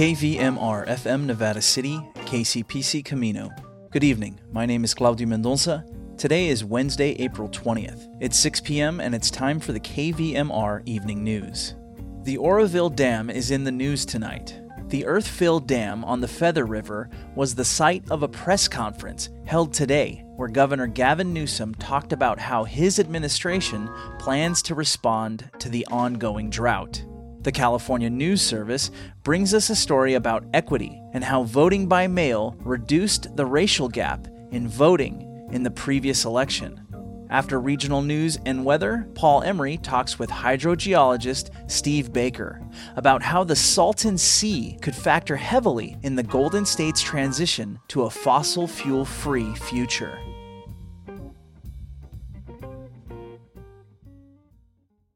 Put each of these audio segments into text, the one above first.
KVMR FM Nevada City, KCPC Camino. Good evening. My name is Claudio Mendonça. Today is Wednesday, April 20th. It's 6 p.m. and it's time for the KVMR Evening News. The Oroville Dam is in the news tonight. The earth filled dam on the Feather River was the site of a press conference held today where Governor Gavin Newsom talked about how his administration plans to respond to the ongoing drought. The California News Service brings us a story about equity and how voting by mail reduced the racial gap in voting in the previous election. After regional news and weather, Paul Emery talks with hydrogeologist Steve Baker about how the Salton Sea could factor heavily in the Golden State's transition to a fossil fuel free future.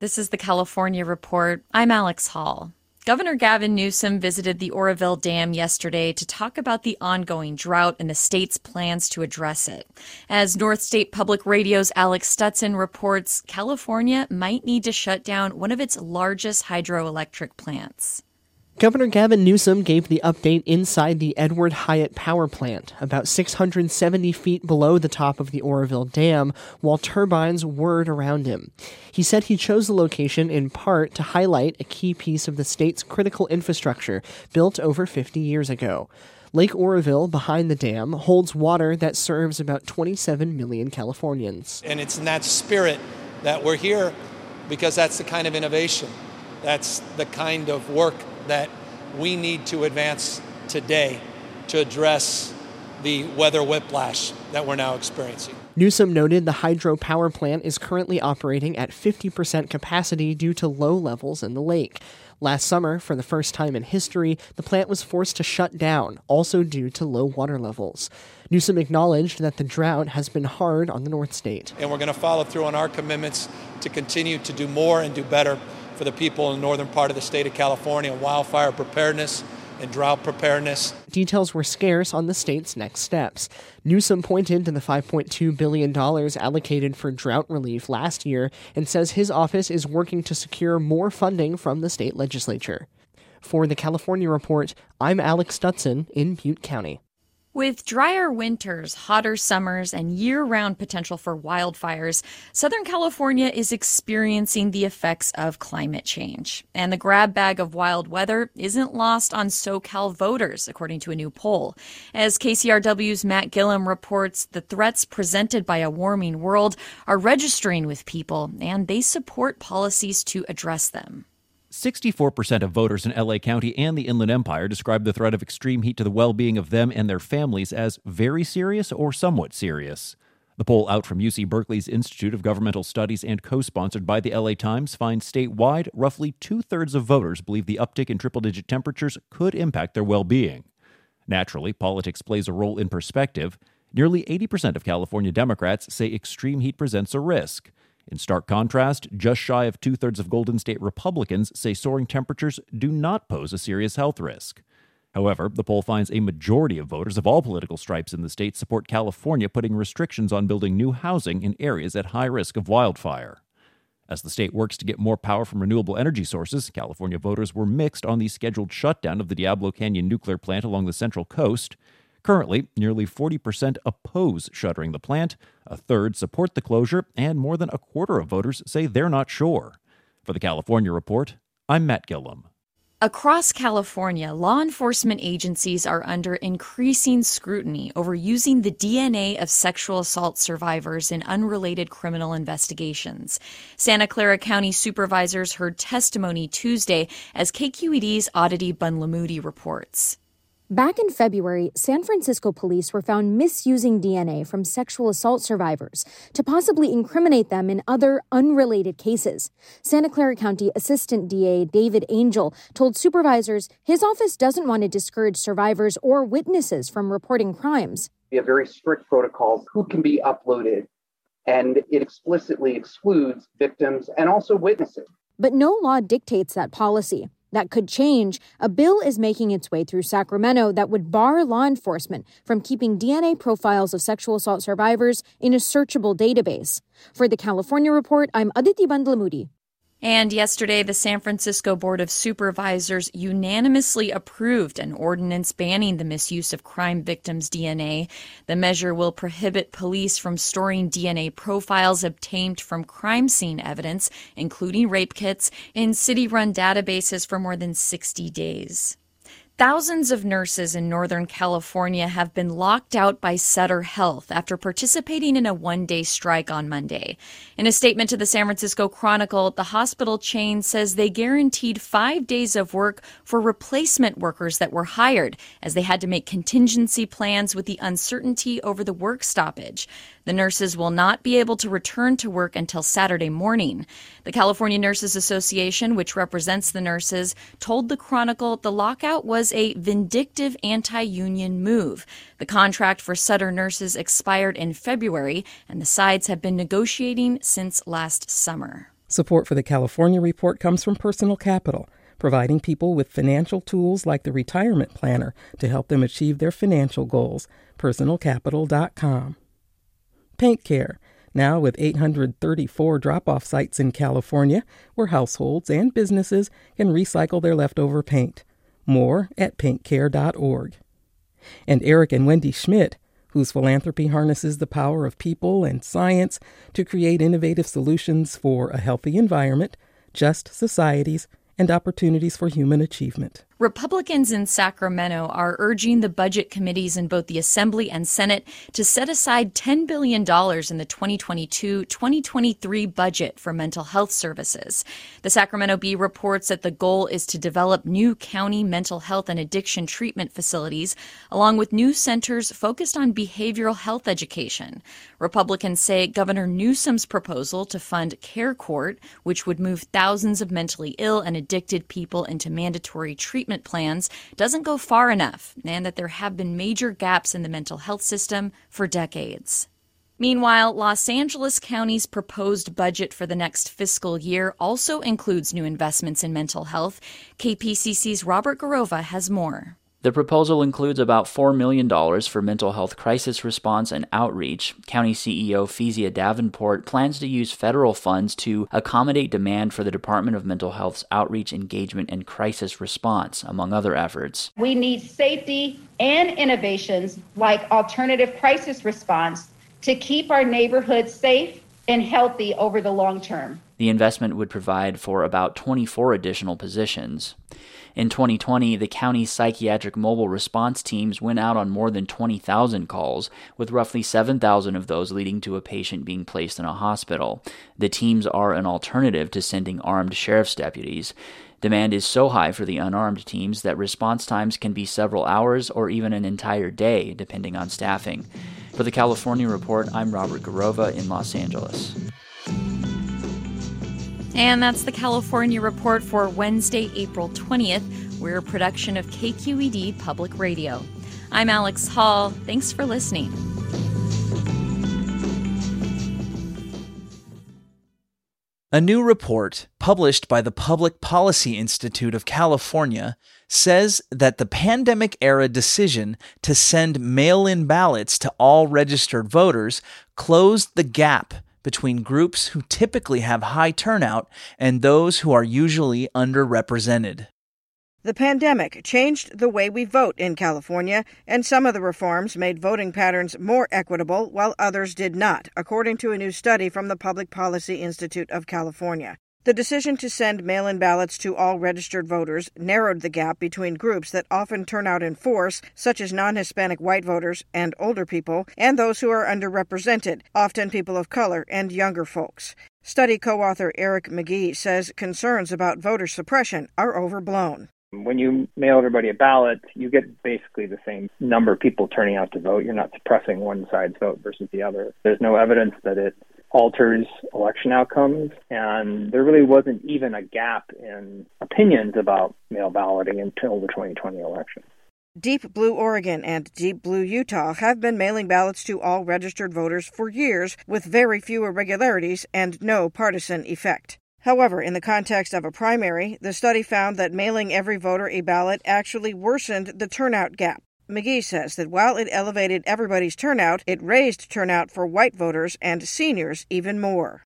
This is the California Report. I'm Alex Hall. Governor Gavin Newsom visited the Oroville Dam yesterday to talk about the ongoing drought and the state's plans to address it. As North State Public Radio's Alex Stutson reports, California might need to shut down one of its largest hydroelectric plants. Governor Gavin Newsom gave the update inside the Edward Hyatt power plant, about 670 feet below the top of the Oroville Dam, while turbines whirred around him. He said he chose the location in part to highlight a key piece of the state's critical infrastructure built over 50 years ago. Lake Oroville, behind the dam, holds water that serves about 27 million Californians. And it's in that spirit that we're here because that's the kind of innovation, that's the kind of work that we need to advance today to address the weather whiplash that we're now experiencing. Newsom noted the hydropower plant is currently operating at 50% capacity due to low levels in the lake. Last summer, for the first time in history, the plant was forced to shut down, also due to low water levels. Newsom acknowledged that the drought has been hard on the North State. And we're going to follow through on our commitments to continue to do more and do better for the people in the northern part of the state of California wildfire preparedness and drought preparedness. Details were scarce on the state's next steps. Newsom pointed to the $5.2 billion allocated for drought relief last year and says his office is working to secure more funding from the state legislature. For the California Report, I'm Alex Stutson in Butte County. With drier winters, hotter summers, and year round potential for wildfires, Southern California is experiencing the effects of climate change. And the grab bag of wild weather isn't lost on SoCal voters, according to a new poll. As KCRW's Matt Guilhem reports, the threats presented by a warming world are registering with people, and they support policies to address them. 64% of voters in LA County and the Inland Empire describe the threat of extreme heat to the well being of them and their families as very serious or somewhat serious. The poll out from UC Berkeley's Institute of Governmental Studies and co sponsored by the LA Times finds statewide roughly two thirds of voters believe the uptick in triple digit temperatures could impact their well being. Naturally, politics plays a role in perspective. Nearly 80% of California Democrats say extreme heat presents a risk. In stark contrast, just shy of two thirds of Golden State Republicans say soaring temperatures do not pose a serious health risk. However, the poll finds a majority of voters of all political stripes in the state support California putting restrictions on building new housing in areas at high risk of wildfire. As the state works to get more power from renewable energy sources, California voters were mixed on the scheduled shutdown of the Diablo Canyon nuclear plant along the Central Coast. Currently, nearly 40% oppose shuttering the plant, a third support the closure, and more than a quarter of voters say they're not sure. For the California Report, I'm Matt Guilhem. Across California, law enforcement agencies are under increasing scrutiny over using the DNA of sexual assault survivors in unrelated criminal investigations. Santa Clara County supervisors heard testimony Tuesday as KQED's Adhiti Bandlamudi reports. Back in February, San Francisco police were found misusing DNA from sexual assault survivors to possibly incriminate them in other unrelated cases. Santa Clara County Assistant DA David Angel told supervisors his office doesn't want to discourage survivors or witnesses from reporting crimes. We have very strict protocols who can be uploaded, and it explicitly excludes victims and also witnesses. But no law dictates that policy that could change, a bill is making its way through Sacramento that would bar law enforcement from keeping DNA profiles of sexual assault survivors in a searchable database. For the California Report, I'm Adhiti Bandlamudi. And yesterday, the San Francisco Board of Supervisors unanimously approved an ordinance banning the misuse of crime victims' DNA. The measure will prohibit police from storing DNA profiles obtained from crime scene evidence, including rape kits, in city run databases for more than 60 days. Thousands of nurses in Northern California have been locked out by Sutter Health after participating in a one day strike on Monday. In a statement to the San Francisco Chronicle, the hospital chain says they guaranteed five days of work for replacement workers that were hired, as they had to make contingency plans with the uncertainty over the work stoppage. The nurses will not be able to return to work until Saturday morning. The California Nurses Association, which represents the nurses, told the Chronicle the lockout was a vindictive anti union move. The contract for Sutter nurses expired in February, and the sides have been negotiating since last summer. Support for the California report comes from Personal Capital providing people with financial tools like the retirement planner to help them achieve their financial goals. PersonalCapital.com. Paint Care, now with 834 drop off sites in California where households and businesses can recycle their leftover paint. More at paintcare.org. And Eric and Wendy Schmidt, whose philanthropy harnesses the power of people and science to create innovative solutions for a healthy environment, just societies, and opportunities for human achievement. Republicans in Sacramento are urging the budget committees in both the Assembly and Senate to set aside $10 billion in the 2022 2023 budget for mental health services. The Sacramento Bee reports that the goal is to develop new county mental health and addiction treatment facilities, along with new centers focused on behavioral health education. Republicans say Governor Newsom's proposal to fund Care Court, which would move thousands of mentally ill and addicted people into mandatory treatment treatment plans doesn't go far enough, and that there have been major gaps in the mental health system for decades. Meanwhile, Los Angeles County's proposed budget for the next fiscal year also includes new investments in mental health. KPCC's Robert Garrova has more. The proposal includes about $4 million for mental health crisis response and outreach. County CEO Fesia Davenport plans to use federal funds to accommodate demand for the Department of Mental Health's outreach, engagement, and crisis response, among other efforts. We need safety and innovations like alternative crisis response to keep our neighborhoods safe and healthy over the long term. The investment would provide for about 24 additional positions. In 2020, the county's psychiatric mobile response teams went out on more than 20,000 calls, with roughly 7,000 of those leading to a patient being placed in a hospital. The teams are an alternative to sending armed sheriff's deputies. Demand is so high for the unarmed teams that response times can be several hours or even an entire day, depending on staffing. For the California Report, I'm Robert Garrova in Los Angeles. And that's the California Report for Wednesday, April 20th. We're a production of KQED Public Radio. I'm Alex Hall. Thanks for listening. A new report published by the Public Policy Institute of California says that the pandemic era decision to send mail in ballots to all registered voters closed the gap between groups who typically have high turnout and those who are usually underrepresented. The pandemic changed the way we vote in California, and some of the reforms made voting patterns more equitable while others did not, according to a new study from the Public Policy Institute of California. The decision to send mail in ballots to all registered voters narrowed the gap between groups that often turn out in force, such as non Hispanic white voters and older people, and those who are underrepresented, often people of color and younger folks. Study co author Eric McGhee says concerns about voter suppression are overblown. When you mail everybody a ballot, you get basically the same number of people turning out to vote. You're not suppressing one side's vote versus the other. There's no evidence that it alters election outcomes. And there really wasn't even a gap in opinions about mail balloting until the 2020 election. Deep Blue Oregon and Deep Blue Utah have been mailing ballots to all registered voters for years with very few irregularities and no partisan effect. However, in the context of a primary, the study found that mailing every voter a ballot actually worsened the turnout gap. McGhee says that while it elevated everybody's turnout, it raised turnout for white voters and seniors even more.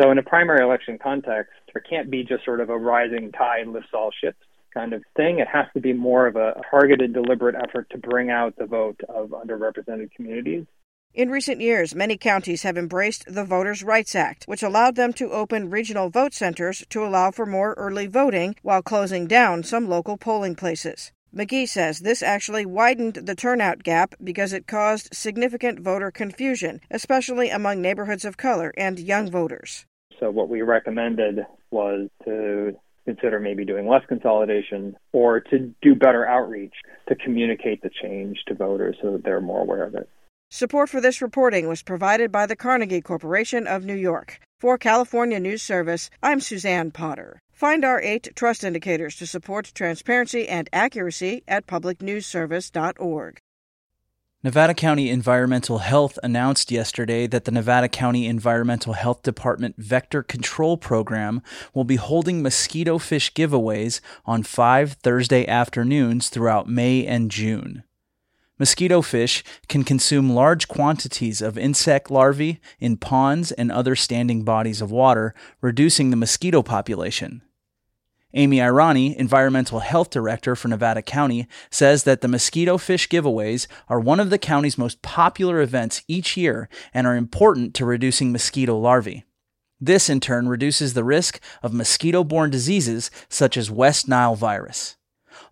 So, in a primary election context, There can't be just sort of a rising tide lifts all ships kind of thing. It has to be more of a targeted, deliberate effort to bring out the vote of underrepresented communities. In recent years, many counties have embraced the Voters' Rights Act, which allowed them to open regional vote centers to allow for more early voting while closing down some local polling places. McGhee says this actually widened the turnout gap because it caused significant voter confusion, especially among neighborhoods of color and young voters. So, what we recommended was to consider maybe doing less consolidation or to do better outreach to communicate the change to voters so that they're more aware of it. Support for this reporting was provided by the Carnegie Corporation of New York. For California News Service, I'm Suzanne Potter. Find our eight trust indicators to support transparency and accuracy at publicnewsservice.org. Nevada County Environmental Health announced yesterday that the Nevada County Environmental Health Department Vector Control Program will be holding mosquito fish giveaways on five Thursday afternoons throughout May and June. Mosquito fish can consume large quantities of insect larvae in ponds and other standing bodies of water, reducing the mosquito population. Amy Irani, Environmental Health Director for Nevada County, says that the mosquito fish giveaways are one of the county's most popular events each year and are important to reducing mosquito larvae. This, in turn, reduces the risk of mosquito borne diseases such as West Nile virus.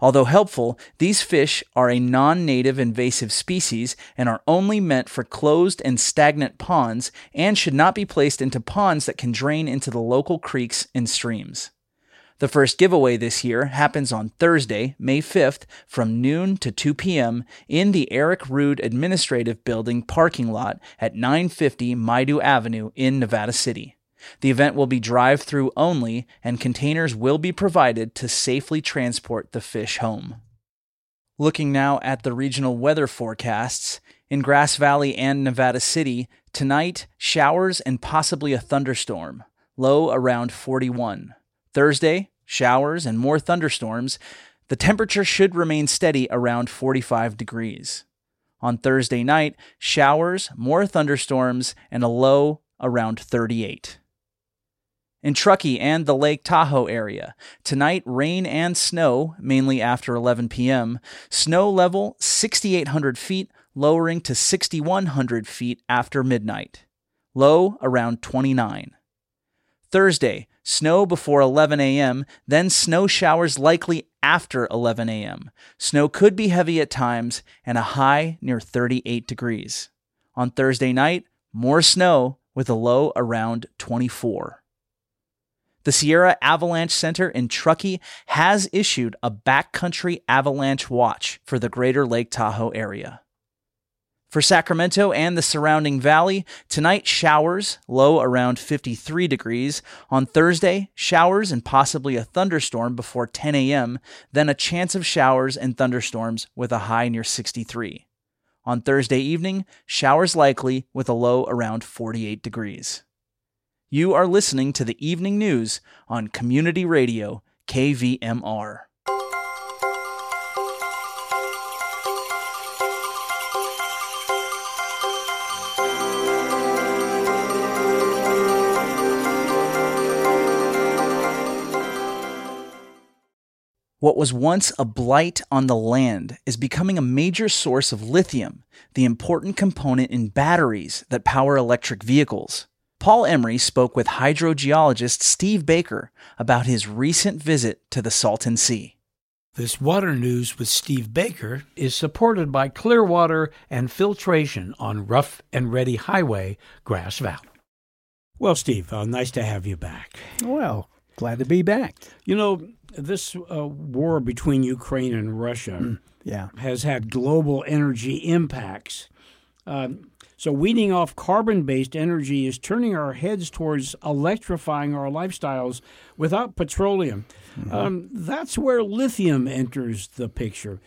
Although helpful, these fish are a non native invasive species and are only meant for closed and stagnant ponds and should not be placed into ponds that can drain into the local creeks and streams. The first giveaway this year happens on Thursday, May 5th from noon to 2 p.m. in the Eric Rood Administrative Building parking lot at 950 Maidu Avenue in Nevada City. The event will be drive through only, and containers will be provided to safely transport the fish home. Looking now at the regional weather forecasts, in Grass Valley and Nevada City, tonight, showers and possibly a thunderstorm, low around 41. Thursday, showers and more thunderstorms. The temperature should remain steady around 45 degrees. On Thursday night, showers, more thunderstorms, and a low around 38 in Truckee and the Lake Tahoe area. Tonight, rain and snow, mainly after 11 p.m. Snow level 6,800 feet, lowering to 6,100 feet after midnight. Low around 29. Thursday, snow before 11 a.m., then snow showers likely after 11 a.m. Snow could be heavy at times and a high near 38 degrees. On Thursday night, more snow with a low around 24. The Sierra Avalanche Center in Truckee has issued a backcountry avalanche watch for the greater Lake Tahoe area. For Sacramento and the surrounding valley, tonight showers, low around 53 degrees. On Thursday, showers and possibly a thunderstorm before 10 a.m., then a chance of showers and thunderstorms with a high near 63. On Thursday evening, showers likely with a low around 48 degrees. You are listening to the evening news on Community Radio, KVMR. What was once a blight on the land is becoming a major source of lithium, the important component in batteries that power electric vehicles. Paul Emery spoke with hydrogeologist Steve Baker about his recent visit to the Salton Sea. This water news with Steve Baker is supported by Clearwater and Filtration on Rough and Ready Highway, Grass Valley. Well, Steve, uh, nice to have you back. Well, glad to be back. You know, this uh, war between Ukraine and Russia mm, yeah. has had global energy impacts. Um, so, weaning off carbon based energy is turning our heads towards electrifying our lifestyles without petroleum. Mm-hmm. Um, that's where lithium enters the picture.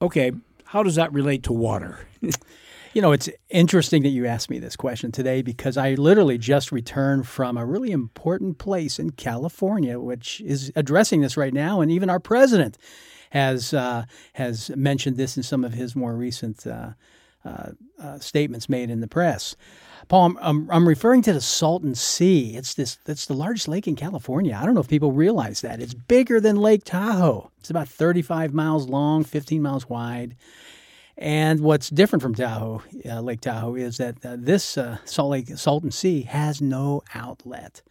Okay, how does that relate to water? you know, it's interesting that you asked me this question today because I literally just returned from a really important place in California, which is addressing this right now, and even our president has uh, has mentioned this in some of his more recent. Uh, uh, uh, statements made in the press. Paul, I'm, I'm, I'm, referring to the Salton Sea. It's this. It's the largest lake in California. I don't know if people realize that. It's bigger than Lake Tahoe. It's about 35 miles long, 15 miles wide. And what's different from Tahoe, uh, Lake Tahoe, is that uh, this uh, Salt Lake Salton Sea has no outlet.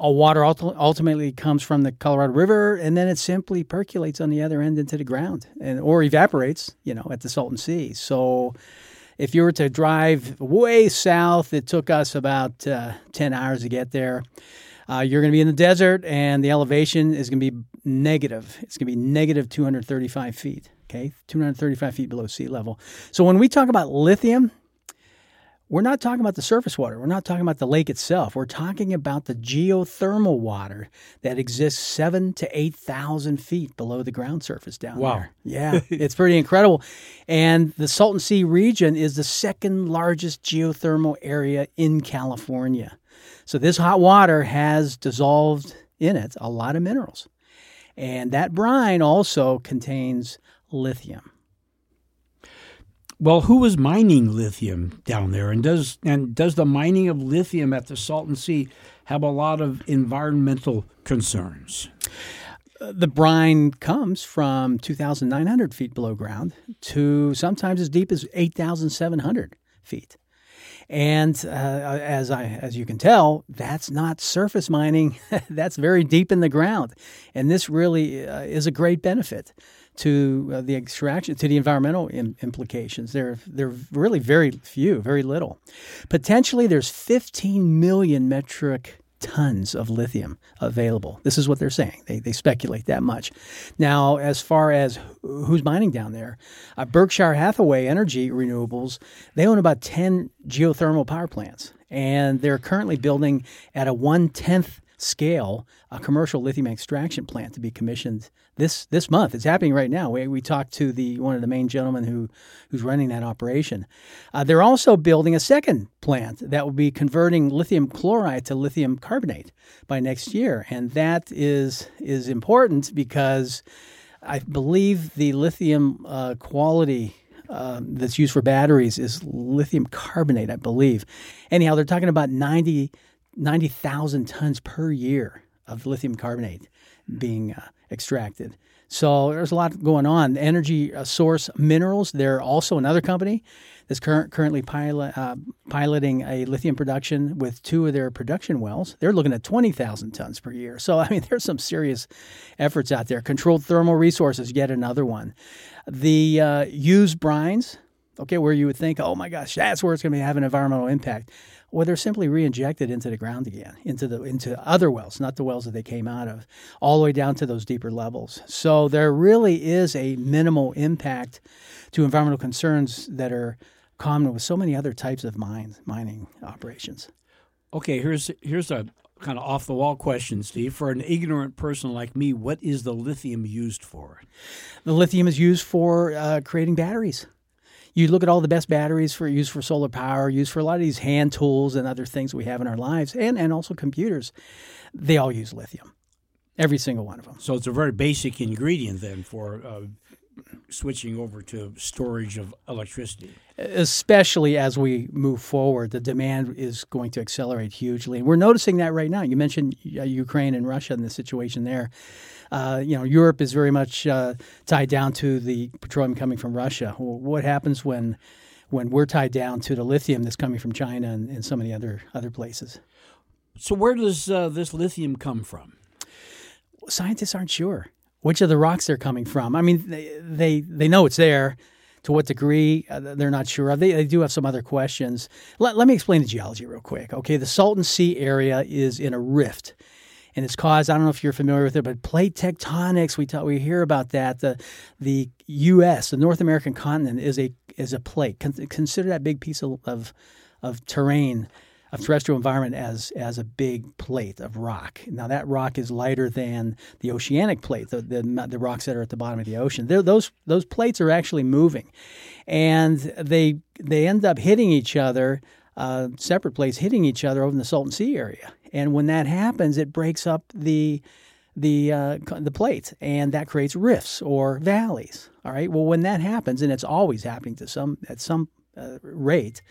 All water ultimately comes from the Colorado River, and then it simply percolates on the other end into the ground, and or evaporates, you know, at the Salton Sea. So if you were to drive way south, it took us about uh, 10 hours to get there. Uh, you're going to be in the desert, and the elevation is going to be negative. It's going to be negative 235 feet, okay? 235 feet below sea level. So when we talk about lithium, we're not talking about the surface water. We're not talking about the lake itself. We're talking about the geothermal water that exists seven to 8,000 feet below the ground surface down wow. there. Yeah, it's pretty incredible. And the Salton Sea region is the second largest geothermal area in California. So this hot water has dissolved in it a lot of minerals. And that brine also contains lithium. Well, who was mining lithium down there, and does and does the mining of lithium at the Salton Sea have a lot of environmental concerns? The brine comes from 2,900 feet below ground to sometimes as deep as 8,700 feet. And uh, as I, as you can tell, that's not surface mining. that's very deep in the ground, and this really uh, is a great benefit to uh, the extraction, to the environmental Im- implications. there are they're really very few, very little. Potentially, there's 15 million metric tons of lithium available. This is what they're saying. They, they speculate that much. Now, as far as who's mining down there, uh, Berkshire Hathaway Energy Renewables, they own about 10 geothermal power plants, and they're currently building at a one tenth scale a commercial lithium extraction plant to be commissioned this this month. It's happening right now. We, we talked to the one of the main gentlemen who who's running that operation. Uh, they're also building a second plant that will be converting lithium chloride to lithium carbonate by next year, and that is is important because I believe the lithium uh, quality uh, that's used for batteries is lithium carbonate, I believe. Anyhow, they're talking about 90 90,000 tons per year of lithium carbonate being uh, extracted. So there's a lot going on. Energy uh, Source Minerals, they're also another company that's current, currently pilot, uh, piloting a lithium production with two of their production wells. They're looking at 20,000 tons per year. So, I mean, there's some serious efforts out there. Controlled Thermal Resources, yet another one. The uh, used brines, okay, where you would think, oh my gosh, that's where it's going to have an environmental impact Well, they're simply reinjected into the ground again, into the into other wells, not the wells that they came out of, all the way down to those deeper levels. So there really is a minimal impact to environmental concerns that are common with so many other types of mine, mining operations. Okay, here's here's a kind of off the wall question, Steve. For an ignorant person like me, what is the lithium used for? The lithium is used for uh, creating batteries you look at all the best batteries for use for solar power, used for a lot of these hand tools and other things we have in our lives, and, and also computers. They all use lithium, every single one of them. So it's a very basic ingredient then for uh, switching over to storage of electricity. Especially as we move forward, the demand is going to accelerate hugely. And we're noticing that right now. You mentioned uh, Ukraine and Russia and the situation there. Uh, you know, Europe is very much uh, tied down to the petroleum coming from Russia. what happens when when we're tied down to the lithium that's coming from China and, and so many other other places? So where does uh, this lithium come from? Scientists aren't sure which of the rocks they're coming from. I mean, they they, they know it's there. To what degree, uh, they're not sure. They, they do have some other questions. Let, let me explain the geology real quick. Okay, the Salton Sea area is in a rift and it's caused. I don't know if you're familiar with it, but plate tectonics. We talk, we hear about that. The the U.S. the North American continent is a is a plate. consider that big piece of, of of terrain of terrestrial environment as as a big plate of rock. Now that rock is lighter than the oceanic plate, the the, the rocks that are at the bottom of the ocean. They're, those those plates are actually moving, and they they end up hitting each other. Uh, separate plates hitting each other over in the Salton Sea area, and when that happens, it breaks up the the uh, the plate, and that creates rifts or valleys. All right. Well, when that happens, and it's always happening to some at some uh, rate.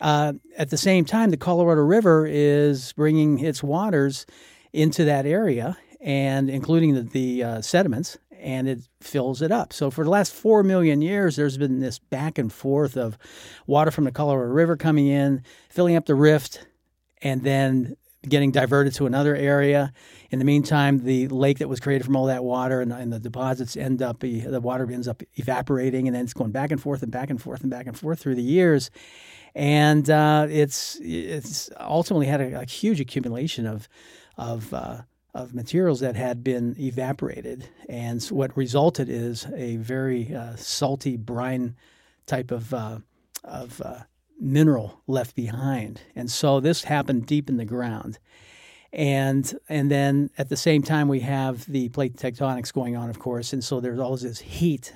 Uh, at the same time, the Colorado River is bringing its waters into that area, and including the, the uh, sediments, and it fills it up. So for the last four million years, there's been this back and forth of water from the Colorado River coming in, filling up the rift, and then getting diverted to another area. In the meantime, the lake that was created from all that water and, and the deposits end up, the water ends up evaporating, and then it's going back and forth and back and forth and back and forth through the years. And uh, it's it's ultimately had a, a huge accumulation of of uh, of materials that had been evaporated, and what resulted is a very uh, salty brine type of uh, of uh, mineral left behind. And so this happened deep in the ground. And and then at the same time we have the plate tectonics going on, of course, and so there's always this heat,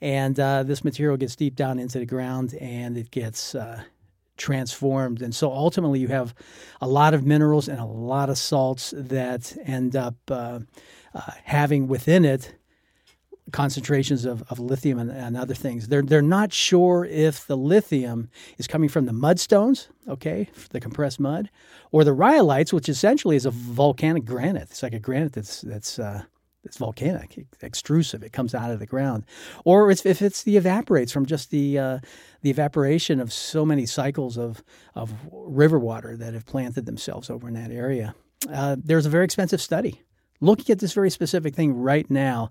and uh, this material gets deep down into the ground and it gets uh, transformed, and so ultimately you have a lot of minerals and a lot of salts that end up uh, uh having within it concentrations of, of lithium and, and, other things. They're, they're not sure if the lithium is coming from the mudstones, okay, the compressed mud, or the rhyolites, which essentially is a volcanic granite. It's like a granite that's, that's, uh, it's volcanic, extrusive. It comes out of the ground, or it's, if it's the evaporites from just the uh, the evaporation of so many cycles of of river water that have planted themselves over in that area. Uh, there's a very expensive study looking at this very specific thing right now,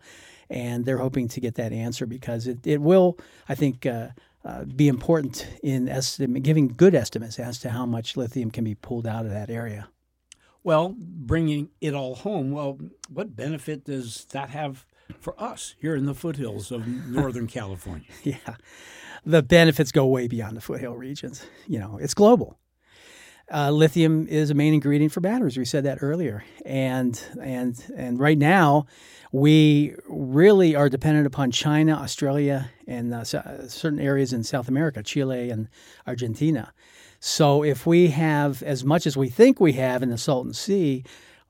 and they're hoping to get that answer because it, it will, I think, uh, uh, be important in estim- giving good estimates as to how much lithium can be pulled out of that area. Well, bringing it all home, well, what benefit does that have for us here in the foothills of Northern California? Yeah, the benefits go way beyond the foothill regions. You know, it's global. Uh, lithium is a main ingredient for batteries. We said that earlier, and and and right now, we really are dependent upon China, Australia, and uh, certain areas in South America, Chile and Argentina. So if we have as much as we think we have in the Salton Sea,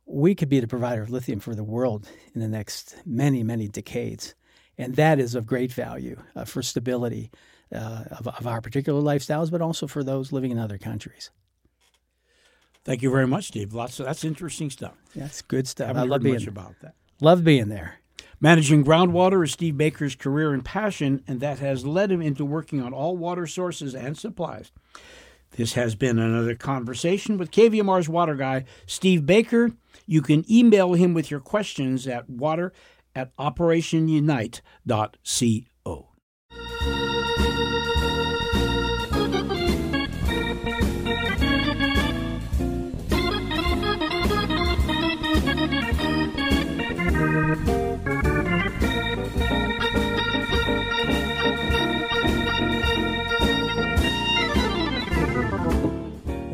we could be the provider of lithium for the world in the next many many decades, and that is of great value uh, for stability uh, of, of our particular lifestyles, but also for those living in other countries. Thank you very much, Steve. Lots of that's interesting stuff. That's good stuff. Haven't I love being about that. Love being there. Managing groundwater is Steve Baker's career and passion, and that has led him into working on all water sources and supplies. This has been another conversation with KVMR's water guy, Steve Baker. You can email him with your questions at water at operationunite.co.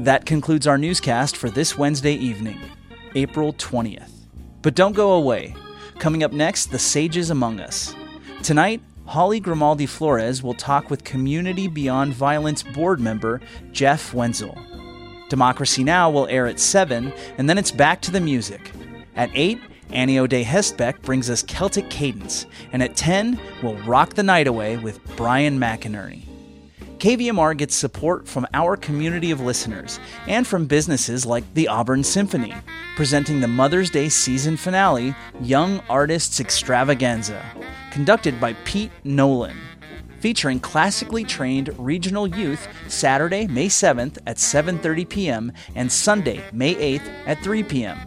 That concludes our newscast for this Wednesday evening, April 20th. But don't go away. Coming up next, the Sages Among Us. Tonight, Holly Grimaldi Flores will talk with Community Beyond Violence board member Jeff Wenzel. Democracy Now! will air at 7, and then it's back to the music. At 8, Annie O'Day Hestbeck brings us Celtic Cadence, and at 10, we'll rock the night away with Brian McInerney. KVMR gets support from our community of listeners and from businesses like the Auburn Symphony, presenting the Mother's Day season finale, Young Artists Extravaganza, conducted by Pete Nolan. Featuring classically trained regional youth Saturday, May 7th at 7:30 p.m. and Sunday, May 8th at 3 p.m.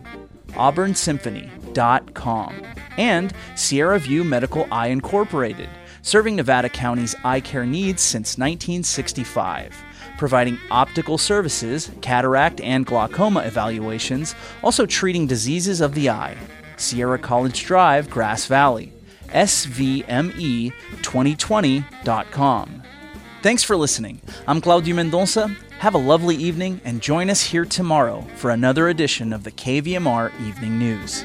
AuburnSymphony.com and Sierra View Medical Eye Incorporated serving Nevada County's eye care needs since 1965, providing optical services, cataract and glaucoma evaluations, also treating diseases of the eye. Sierra College Drive, Grass Valley. SVME2020.com. Thanks for listening. I'm Claudio Mendonça. Have a lovely evening and join us here tomorrow for another edition of the KVMR Evening News.